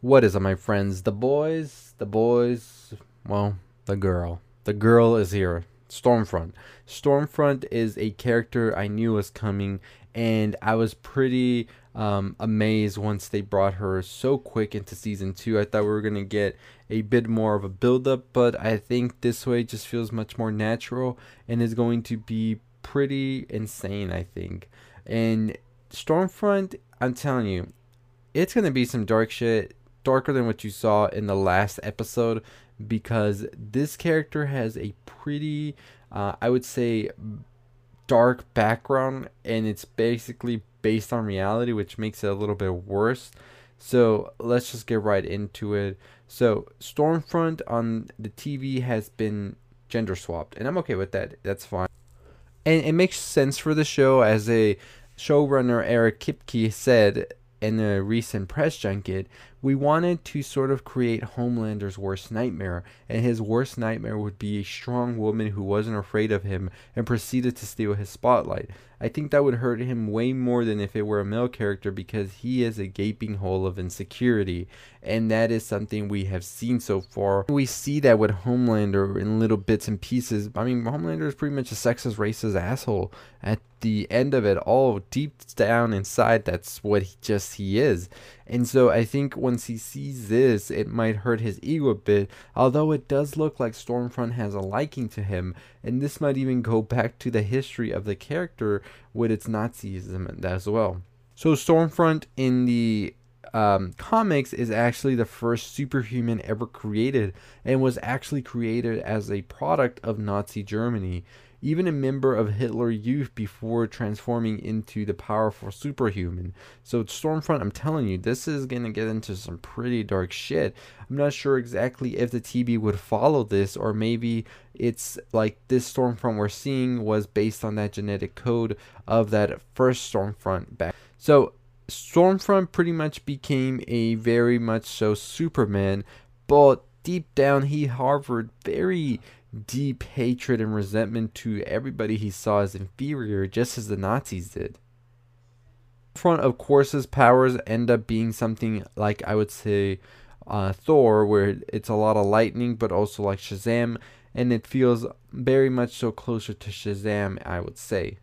What is it, my friends? The boys, the boys, well, the girl. The girl is here. Stormfront. Stormfront is a character I knew was coming, and I was pretty um, amazed once they brought her so quick into season two. I thought we were going to get a bit more of a build up, but I think this way just feels much more natural and is going to be pretty insane, I think. And Stormfront, I'm telling you, it's going to be some dark shit darker than what you saw in the last episode because this character has a pretty, uh, I would say, dark background and it's basically based on reality, which makes it a little bit worse. So let's just get right into it. So Stormfront on the TV has been gender swapped, and I'm okay with that. That's fine. And it makes sense for the show as a showrunner Eric Kripke said in the recent press junket, we wanted to sort of create Homelander's worst nightmare, and his worst nightmare would be a strong woman who wasn't afraid of him and proceeded to steal his spotlight. I think that would hurt him way more than if it were a male character because he is a gaping hole of insecurity, and that is something we have seen so far. We see that with Homelander in little bits and pieces. I mean, Homelander is pretty much a sexist, racist asshole at the end of it all. Deep down inside, that's what he just he is. And so I think once he sees this, it might hurt his ego a bit, although it does look like Stormfront has a liking to him, and this might even go back to the history of the character with its Nazism as well. So Stormfront in the um, comics is actually the first superhuman ever created and was actually created as a product of Nazi Germany even a member of Hitler Youth before transforming into the powerful superhuman. So Stormfront, I'm telling you, this is going to get into some pretty dark shit. I'm not sure exactly if the TV would follow this or maybe it's like this Stormfront we're seeing was based on that genetic code of that first Stormfront back. So Stormfront pretty much became a very much so Superman, but deep down he harbored very deep hatred and resentment to everybody he saw as inferior, just as the Nazis did. Front, of course, his powers end up being something like I would say uh, Thor, where it's a lot of lightning, but also like Shazam, and it feels very much so closer to Shazam, I would say.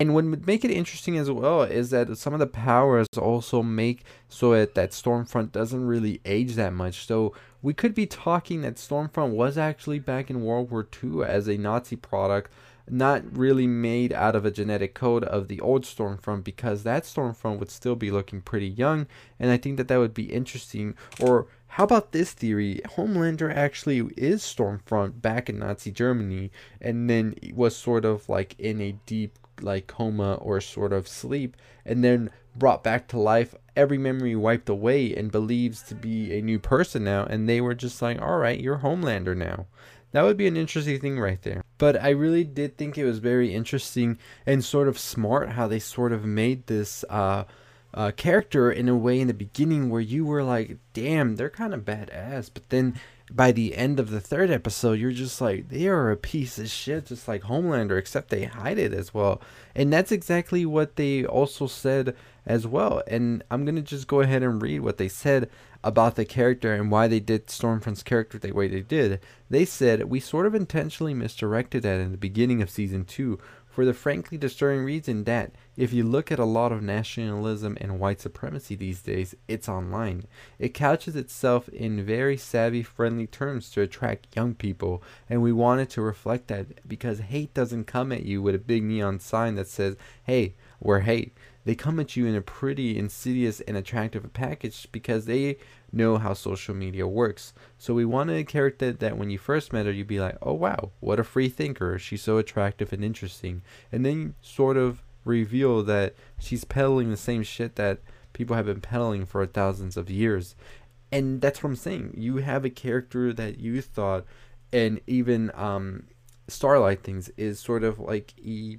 And what would make it interesting as well is that some of the powers also make so that, that Stormfront doesn't really age that much. So we could be talking that Stormfront was actually back in World War II as a Nazi product, not really made out of a genetic code of the old Stormfront, because that Stormfront would still be looking pretty young, and I think that that would be interesting. Or how about this theory? Homelander actually is Stormfront back in Nazi Germany, and then was sort of like in a deep like coma or sort of sleep, and then brought back to life, every memory wiped away, and believes to be a new person now. And they were just like, all right, you're Homelander now. That would be an interesting thing right there. But I really did think it was very interesting and sort of smart how they sort of made this uh, uh, character in a way in the beginning where you were like, damn, they're kind of badass. But then by the end of the third episode, you're just like, they are a piece of shit, just like Homelander, except they hide it as well. And that's exactly what they also said as well. And I'm going to just go ahead and read what they said about the character and why they did Stormfront's character the way they did. They said, We sort of intentionally misdirected that in the beginning of season 2 for the frankly disturbing reason that if you look at a lot of nationalism and white supremacy these days, it's online. It couches itself in very savvy, friendly terms to attract young people, and we wanted to reflect that because hate doesn't come at you with a big neon sign that says, hey, we're hate. They come at you in a pretty insidious and attractive package because they know how social media works. So we wanted a character that when you first met her, you'd be like, oh wow, what a free thinker. She's so attractive and interesting. And then sort of reveal that she's peddling the same shit that people have been peddling for thousands of years. And that's what I'm saying. You have a character that you thought, and even um, Starlight things is sort of like a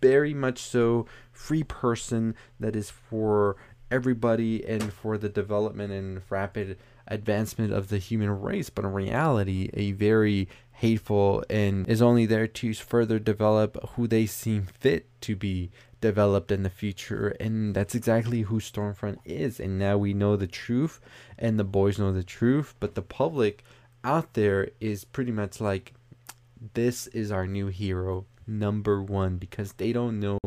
very much so free person that is for everybody and for the development and rapid advancement of the human race, but in reality, a very hateful and is only there to further develop who they seem fit to be developed in the future. And that's exactly who stormfront is. And now we know the truth and the boys know the truth but the public out there is pretty much like this is our new hero number one because they don't know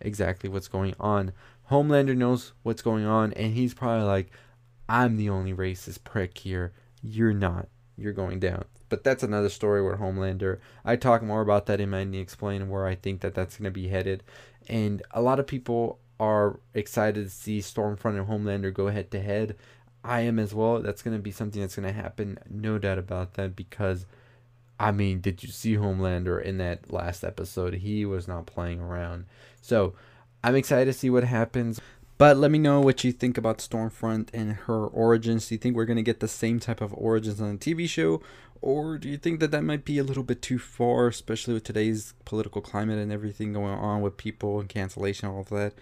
exactly what's going on homelander knows what's going on and he's probably like i'm the only racist prick here you're not you're going down but that's another story where homelander i talk more about that in my explain where i think that that's going to be headed and a lot of people are excited to see Stormfront and Homelander go head to head. I am as well. That's going to be something that's going to happen, no doubt about that, because I mean, did you see Homelander in that last episode? He was not playing around. So I'm excited to see what happens. But let me know what you think about Stormfront and her origins. Do you think we're going to get the same type of origins on the TV show? Or do you think that that might be a little bit too far, especially with today's political climate and everything going on with people and cancellation, all of that?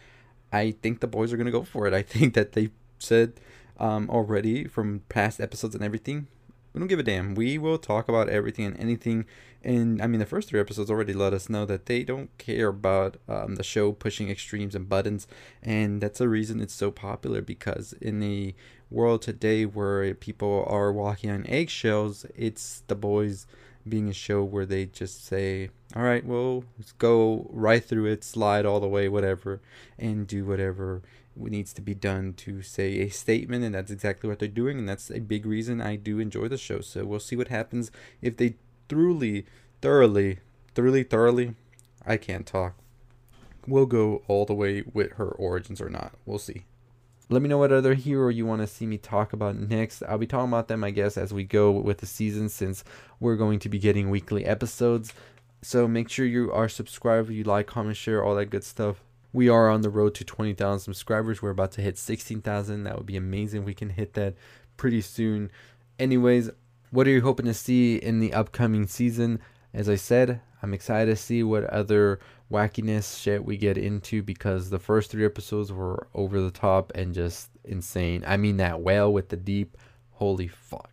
I think the boys are going to go for it. I think that they said um, already from past episodes and everything we don't give a damn. We will talk about everything and anything. And I mean, the first three episodes already let us know that they don't care about um, the show pushing extremes and buttons. And that's the reason it's so popular because in the world today where people are walking on eggshells, it's the boys being a show where they just say, all right, well, let's go right through it, slide all the way, whatever, and do whatever needs to be done to say a statement, and that's exactly what they're doing, and that's a big reason I do enjoy the show. So we'll see what happens if they truly, thoroughly, thoroughly, thoroughly, I can't talk. We'll go all the way with her origins or not. We'll see. Let me know what other hero you want to see me talk about next. I'll be talking about them, I guess, as we go with the season since we're going to be getting weekly episodes. So make sure you are subscribed, you like, comment, share, all that good stuff. We are on the road to 20,000 subscribers. We're about to hit 16,000. That would be amazing. We can hit that pretty soon. Anyways, what are you hoping to see in the upcoming season? As I said, I'm excited to see what other wackiness shit we get into because the first three episodes were over the top and just insane. I mean, that whale with the deep, holy fuck.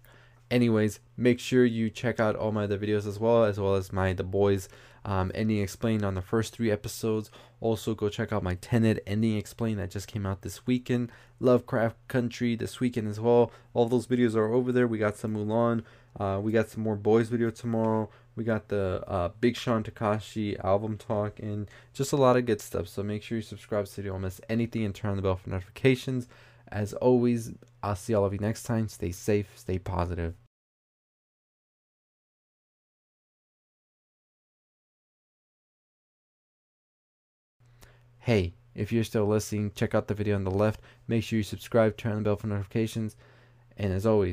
Anyways, make sure you check out all my other videos as well, as well as my The Boys um, ending explained on the first three episodes. Also, go check out my Tenet ending explained that just came out this weekend. Lovecraft Country this weekend as well. All those videos are over there. We got some Mulan. Uh, we got some more boys video tomorrow. We got the uh, Big Sean Tekashi album talk and just a lot of good stuff. So make sure you subscribe so you don't miss anything and turn on the bell for notifications. As always, I'll see all of you next time. Stay safe, stay positive. Hey, if you're still listening, check out the video on the left. Make sure you subscribe, turn on the bell for notifications. And as always,